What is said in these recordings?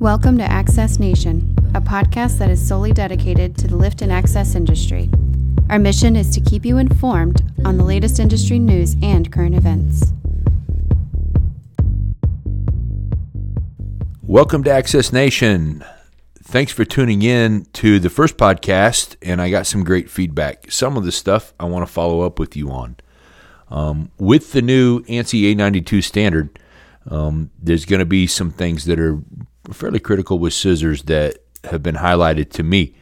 Welcome to Access Nation, a podcast that is solely dedicated to the lift and access industry. Our mission is to keep you informed on the latest industry news and current events. Welcome to Access Nation. Thanks for tuning in to the first podcast, and I got some great feedback. Some of the stuff I want to follow up with you on. Um, with the new ANSI A92 standard, um, there's going to be some things that are fairly critical with scissors that have been highlighted to me.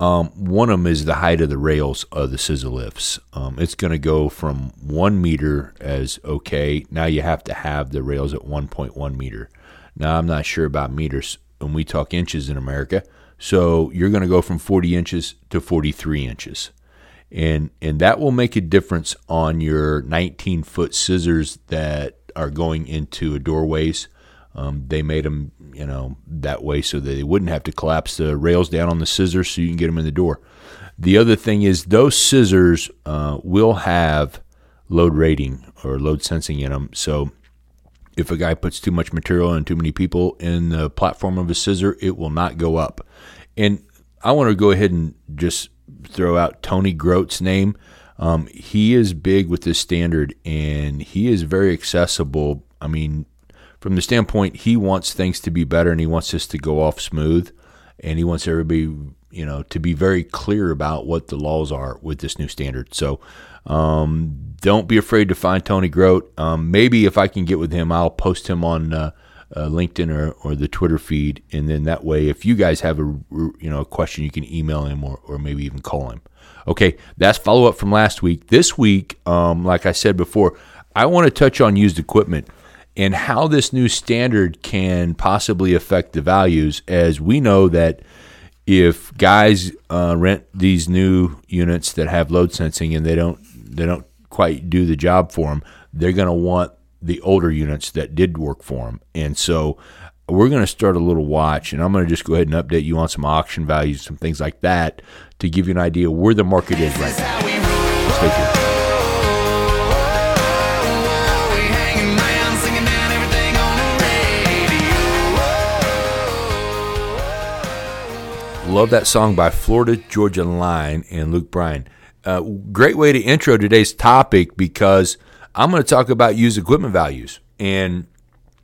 Um, one of them is the height of the rails of the scissor lifts. Um, it's going to go from one meter as okay. Now you have to have the rails at 1.1 meter. Now I'm not sure about meters when we talk inches in America. So you're going to go from 40 inches to 43 inches. And, and that will make a difference on your 19 foot scissors that are going into doorways um, they made them, you know, that way so that they wouldn't have to collapse the rails down on the scissors so you can get them in the door. The other thing is those scissors uh, will have load rating or load sensing in them. So if a guy puts too much material and too many people in the platform of a scissor, it will not go up. And I want to go ahead and just throw out Tony Groat's name. Um, he is big with this standard and he is very accessible. I mean, from the standpoint he wants things to be better and he wants this to go off smooth. And he wants everybody you know to be very clear about what the laws are with this new standard. So um, don't be afraid to find tony groat. Um, maybe if i can get with him i'll post him on uh, uh, linkedin or, or the twitter feed. And then that way if you guys have a you know a question you can email him or, or maybe even call him. Okay that's follow up from last week. This week um, like i said before i want to touch on used equipment and how this new standard can possibly affect the values, as we know that if guys uh, rent these new units that have load sensing and they don't they don't quite do the job for them, they're going to want the older units that did work for them, and so we're going to start a little watch, and I'm going to just go ahead and update you on some auction values, some things like that, to give you an idea where the market is right now. Stay tuned. Love that song by Florida Georgia Line and Luke Bryan. Uh, great way to intro today's topic because I'm going to talk about used equipment values. And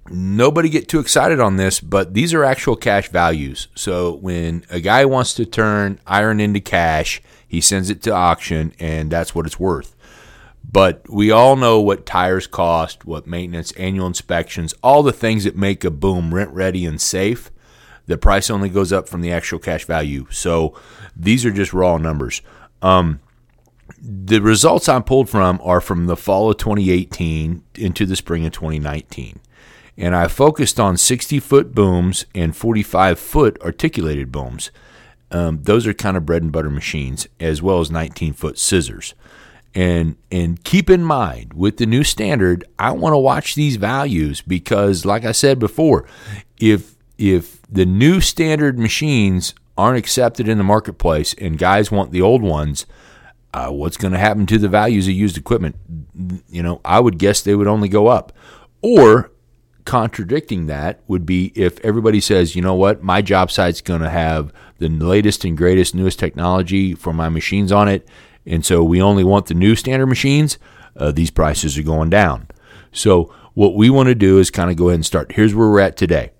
nobody get too excited on this, but these are actual cash values. So when a guy wants to turn iron into cash, he sends it to auction, and that's what it's worth. But we all know what tires cost, what maintenance, annual inspections, all the things that make a boom rent ready and safe the price only goes up from the actual cash value. So these are just raw numbers. Um, the results I pulled from are from the fall of 2018 into the spring of 2019. And I focused on 60 foot booms and 45 foot articulated booms. Um, those are kind of bread and butter machines, as well as 19 foot scissors. And and keep in mind with the new standard, I want to watch these values because, like I said before, if if the new standard machines aren't accepted in the marketplace and guys want the old ones, uh, what's going to happen to the values of used equipment? You know, I would guess they would only go up. Or contradicting that would be if everybody says, you know what, my job site's going to have the latest and greatest, newest technology for my machines on it, and so we only want the new standard machines, uh, these prices are going down. So, what we want to do is kind of go ahead and start. Here's where we're at today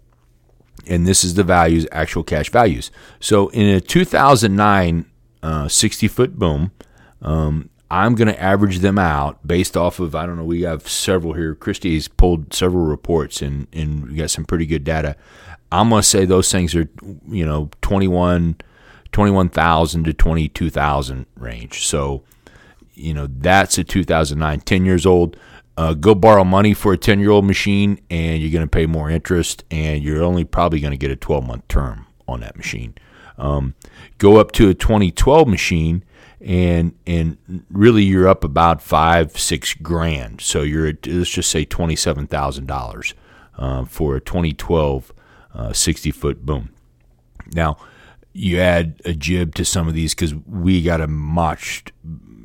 and this is the values, actual cash values. So in a 2009 uh, 60 foot boom, um, I'm going to average them out based off of I don't know. We have several here. Christie's pulled several reports and and we got some pretty good data. I'm going to say those things are you know 21 21,000 to 22,000 range. So you know that's a 2009 10 years old uh, go borrow money for a 10 year old machine and you're going to pay more interest and you're only probably going to get a 12 month term on that machine. Um, go up to a 2012 machine and and really you're up about five six grand. So you're at, let's just say twenty seven thousand uh, dollars for a 2012 uh, 60 foot boom. Now you add a jib to some of these because we got a matched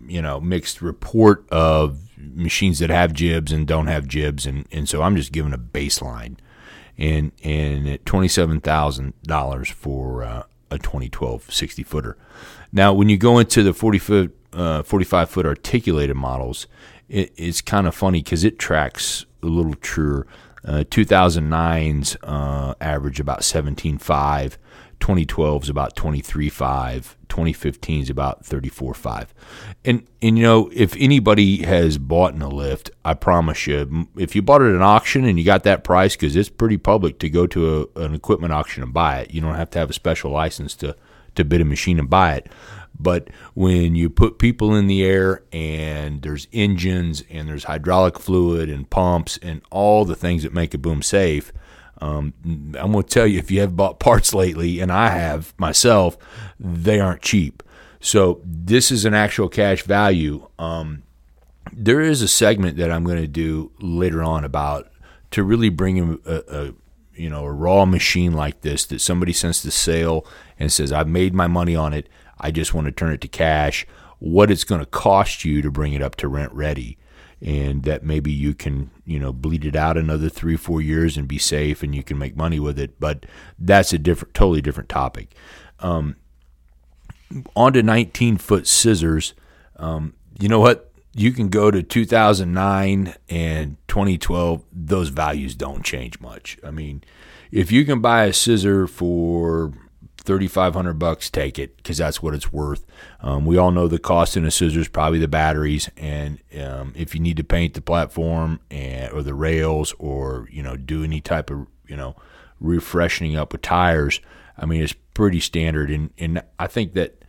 you know mixed report of machines that have jibs and don't have jibs, and, and so I'm just giving a baseline. and and at twenty seven thousand dollars for uh, a 2012 60 footer. Now, when you go into the 40 foot, uh, 45 foot articulated models, it, it's kind of funny because it tracks a little truer. Uh, 2009's uh, average about 17.5. 2012 is about 23.5. 2015 is about 34.5. And and you know if anybody has bought in a lift, I promise you, if you bought it at an auction and you got that price, because it's pretty public to go to a, an equipment auction and buy it. You don't have to have a special license to to bid a machine and buy it. But when you put people in the air and there's engines and there's hydraulic fluid and pumps and all the things that make a boom safe, um, I'm going to tell you if you have bought parts lately, and I have myself, they aren't cheap. So this is an actual cash value. Um, there is a segment that I'm going to do later on about to really bring a, a, you know a raw machine like this that somebody sends to sale and says I've made my money on it. I just want to turn it to cash. What it's going to cost you to bring it up to rent ready, and that maybe you can you know bleed it out another three four years and be safe and you can make money with it. But that's a different, totally different topic. Um, on to 19 foot scissors. Um, you know what? You can go to 2009 and 2012. Those values don't change much. I mean, if you can buy a scissor for 3500 bucks take it because that's what it's worth. Um, we all know the cost in a scissor is probably the batteries and um, if you need to paint the platform and or the rails or you know do any type of you know refreshing up with tires i mean it's pretty standard. And, and i think that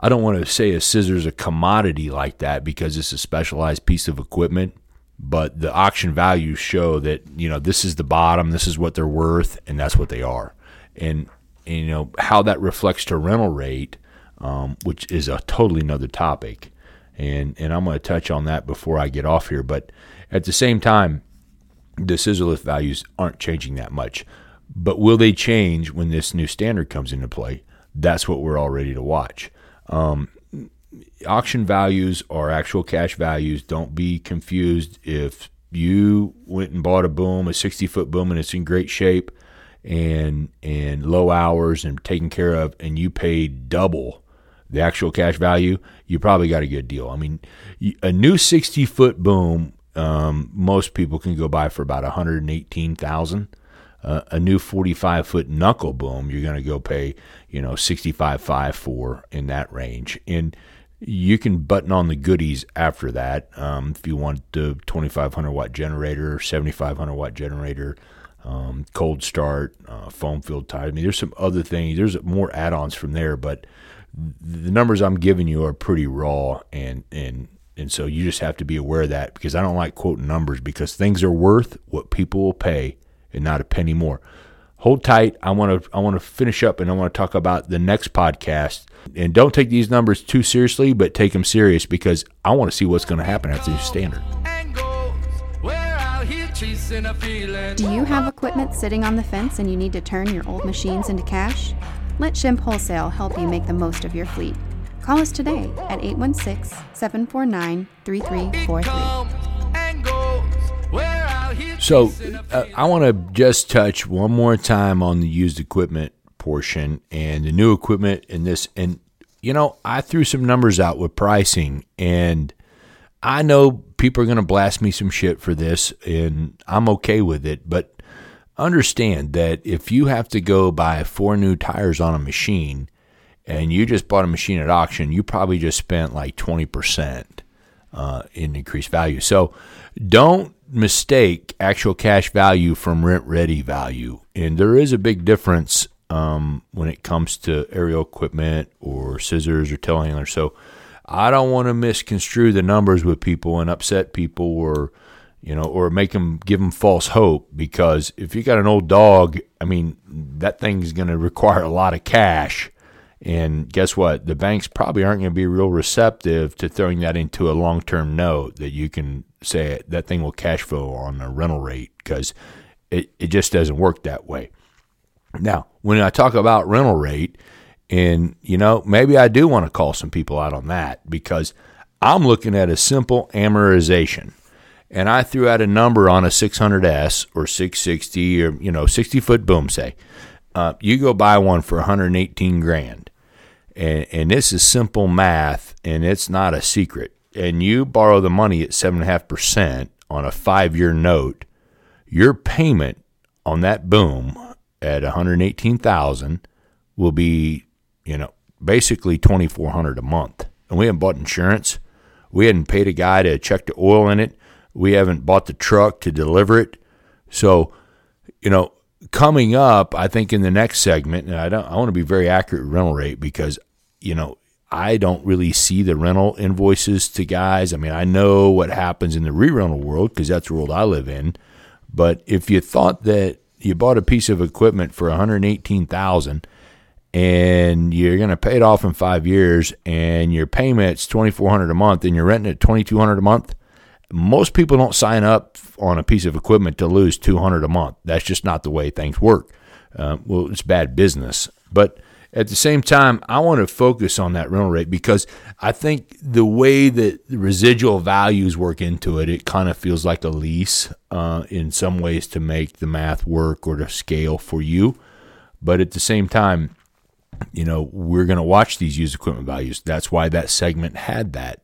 i don't want to say a scissor is a commodity like that because it's a specialized piece of equipment but the auction values show that you know this is the bottom this is what they're worth and that's what they are. And and, you know how that reflects to rental rate, um, which is a totally another topic, and and I'm going to touch on that before I get off here. But at the same time, the scissor values aren't changing that much. But will they change when this new standard comes into play? That's what we're all ready to watch. Um, auction values are actual cash values. Don't be confused if you went and bought a boom, a 60 foot boom, and it's in great shape and and low hours and taken care of, and you pay double the actual cash value, you probably got a good deal. I mean, a new 60 foot boom, um, most people can go buy for about 118,000. Uh, a new 45 foot knuckle boom, you're going to go pay, you know, 65.5 for in that range. And you can button on the goodies after that. Um, if you want the 2500 watt generator, 7500 watt generator, um, cold start, uh, foam filled tires. I mean, there's some other things. There's more add-ons from there, but the numbers I'm giving you are pretty raw, and and and so you just have to be aware of that because I don't like quoting numbers because things are worth what people will pay and not a penny more. Hold tight. I want to I want to finish up and I want to talk about the next podcast. And don't take these numbers too seriously, but take them serious because I want to see what's going to happen after the standard. Do you have equipment sitting on the fence and you need to turn your old machines into cash? Let Shimp Wholesale help you make the most of your fleet. Call us today at 816 749 3343. So, uh, I want to just touch one more time on the used equipment portion and the new equipment in this. And, you know, I threw some numbers out with pricing, and I know people are going to blast me some shit for this, and I'm okay with it. But understand that if you have to go buy four new tires on a machine and you just bought a machine at auction, you probably just spent like 20% uh, in increased value. So don't mistake actual cash value from rent ready value. And there is a big difference um, when it comes to aerial equipment or scissors or telehandlers. So I don't want to misconstrue the numbers with people and upset people or you know or make them give them false hope because if you got an old dog, I mean that thing's going to require a lot of cash. And guess what? The banks probably aren't going to be real receptive to throwing that into a long-term note that you can say that thing will cash flow on a rental rate because it, it just doesn't work that way. Now, when I talk about rental rate, and, you know, maybe I do want to call some people out on that because I'm looking at a simple amortization. and I threw out a number on a 600S or 660 or you know 60 foot boom, say, uh, you go buy one for 118 grand, and and this is simple math, and it's not a secret. And you borrow the money at seven and a half percent on a five year note, your payment on that boom at 118,000 will be, you know, basically 2400 a month. And we haven't bought insurance. We hadn't paid a guy to check the oil in it. We haven't bought the truck to deliver it. So, you know, coming up, I think in the next segment, and I don't I want to be very accurate rental rate because, you know, I don't really see the rental invoices to guys. I mean, I know what happens in the re-rental world because that's the world I live in. But if you thought that you bought a piece of equipment for 118,000 and you're going to pay it off in 5 years and your payment's 2400 a month and you're renting it 2200 a month, most people don't sign up on a piece of equipment to lose 200 a month. That's just not the way things work. Uh, well, it's bad business. But at the same time, I want to focus on that rental rate because I think the way that the residual values work into it, it kind of feels like a lease uh, in some ways to make the math work or to scale for you. But at the same time, you know, we're going to watch these used equipment values. That's why that segment had that.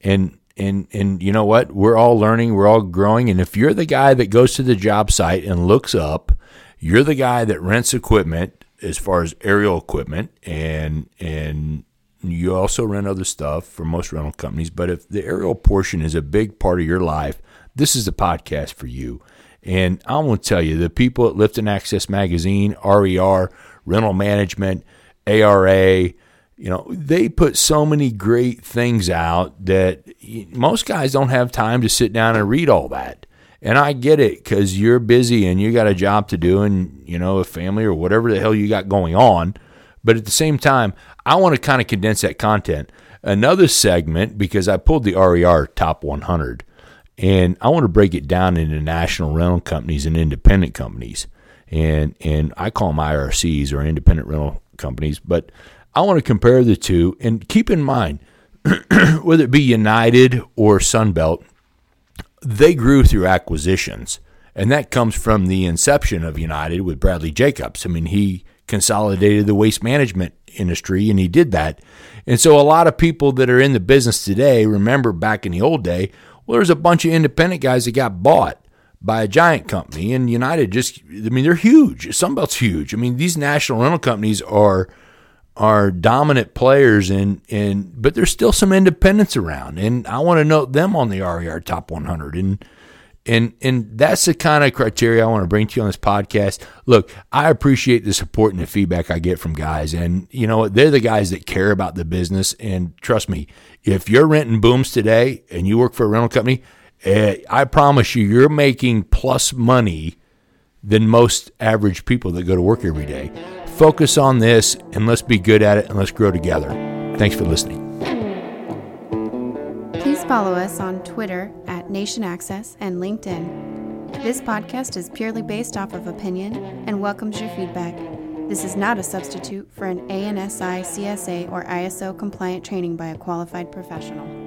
And and and you know what? We're all learning, we're all growing. And if you're the guy that goes to the job site and looks up, you're the guy that rents equipment as far as aerial equipment and and you also rent other stuff for most rental companies but if the aerial portion is a big part of your life this is a podcast for you and i want to tell you the people at lift and access magazine rer rental management ara you know they put so many great things out that most guys don't have time to sit down and read all that and I get it because you're busy and you got a job to do and, you know, a family or whatever the hell you got going on. But at the same time, I want to kind of condense that content. Another segment, because I pulled the RER top 100, and I want to break it down into national rental companies and independent companies. And, and I call them IRCs or independent rental companies. But I want to compare the two and keep in mind, whether it be United or Sunbelt, they grew through acquisitions. And that comes from the inception of United with Bradley Jacobs. I mean, he consolidated the waste management industry and he did that. And so a lot of people that are in the business today remember back in the old day, well, there's a bunch of independent guys that got bought by a giant company and United just I mean they're huge. Sunbelt's huge. I mean these national rental companies are are dominant players and and but there's still some independents around and I want to note them on the RER top 100 and and and that's the kind of criteria I want to bring to you on this podcast. Look, I appreciate the support and the feedback I get from guys and you know they're the guys that care about the business and trust me, if you're renting booms today and you work for a rental company, Eh, I promise you you're making plus money than most average people that go to work every day. Focus on this and let's be good at it and let's grow together. Thanks for listening. Please follow us on Twitter at Nation Access and LinkedIn. This podcast is purely based off of opinion and welcomes your feedback. This is not a substitute for an ANSI, CSA, or ISO compliant training by a qualified professional.